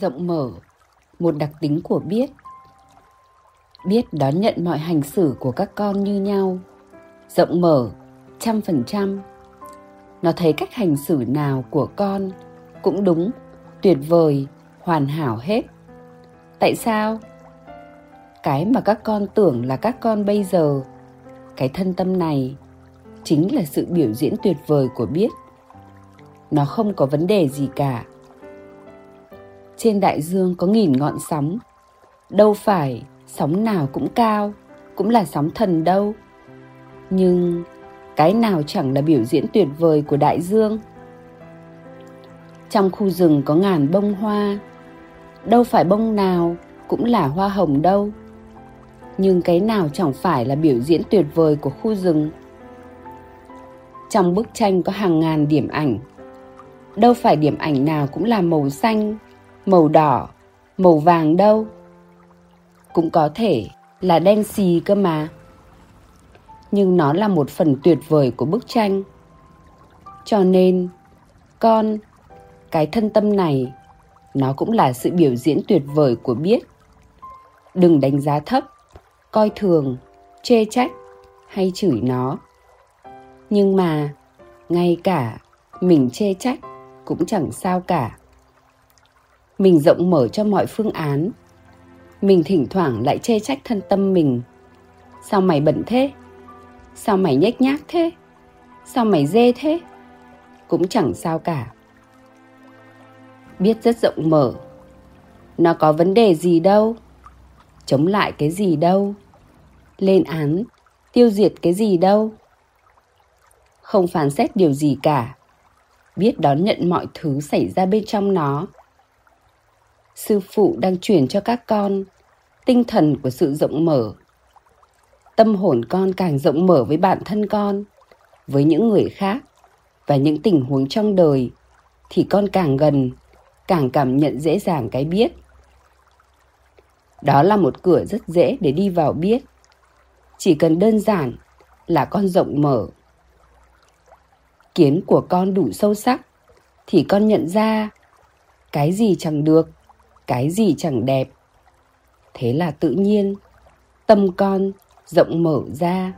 rộng mở, một đặc tính của biết. Biết đón nhận mọi hành xử của các con như nhau, rộng mở, trăm phần trăm. Nó thấy cách hành xử nào của con cũng đúng, tuyệt vời, hoàn hảo hết. Tại sao? Cái mà các con tưởng là các con bây giờ, cái thân tâm này chính là sự biểu diễn tuyệt vời của biết. Nó không có vấn đề gì cả trên đại dương có nghìn ngọn sóng. Đâu phải sóng nào cũng cao, cũng là sóng thần đâu. Nhưng cái nào chẳng là biểu diễn tuyệt vời của đại dương? Trong khu rừng có ngàn bông hoa, đâu phải bông nào cũng là hoa hồng đâu. Nhưng cái nào chẳng phải là biểu diễn tuyệt vời của khu rừng? Trong bức tranh có hàng ngàn điểm ảnh, đâu phải điểm ảnh nào cũng là màu xanh màu đỏ, màu vàng đâu? Cũng có thể là đen xì cơ mà. Nhưng nó là một phần tuyệt vời của bức tranh. Cho nên, con, cái thân tâm này, nó cũng là sự biểu diễn tuyệt vời của biết. Đừng đánh giá thấp, coi thường, chê trách hay chửi nó. Nhưng mà, ngay cả mình chê trách cũng chẳng sao cả mình rộng mở cho mọi phương án. Mình thỉnh thoảng lại chê trách thân tâm mình. Sao mày bận thế? Sao mày nhếch nhác thế? Sao mày dê thế? Cũng chẳng sao cả. Biết rất rộng mở. Nó có vấn đề gì đâu? Chống lại cái gì đâu? Lên án, tiêu diệt cái gì đâu? Không phán xét điều gì cả. Biết đón nhận mọi thứ xảy ra bên trong nó sư phụ đang truyền cho các con tinh thần của sự rộng mở. Tâm hồn con càng rộng mở với bản thân con, với những người khác và những tình huống trong đời thì con càng gần, càng cảm nhận dễ dàng cái biết. Đó là một cửa rất dễ để đi vào biết. Chỉ cần đơn giản là con rộng mở. Kiến của con đủ sâu sắc thì con nhận ra cái gì chẳng được cái gì chẳng đẹp. Thế là tự nhiên tâm con rộng mở ra.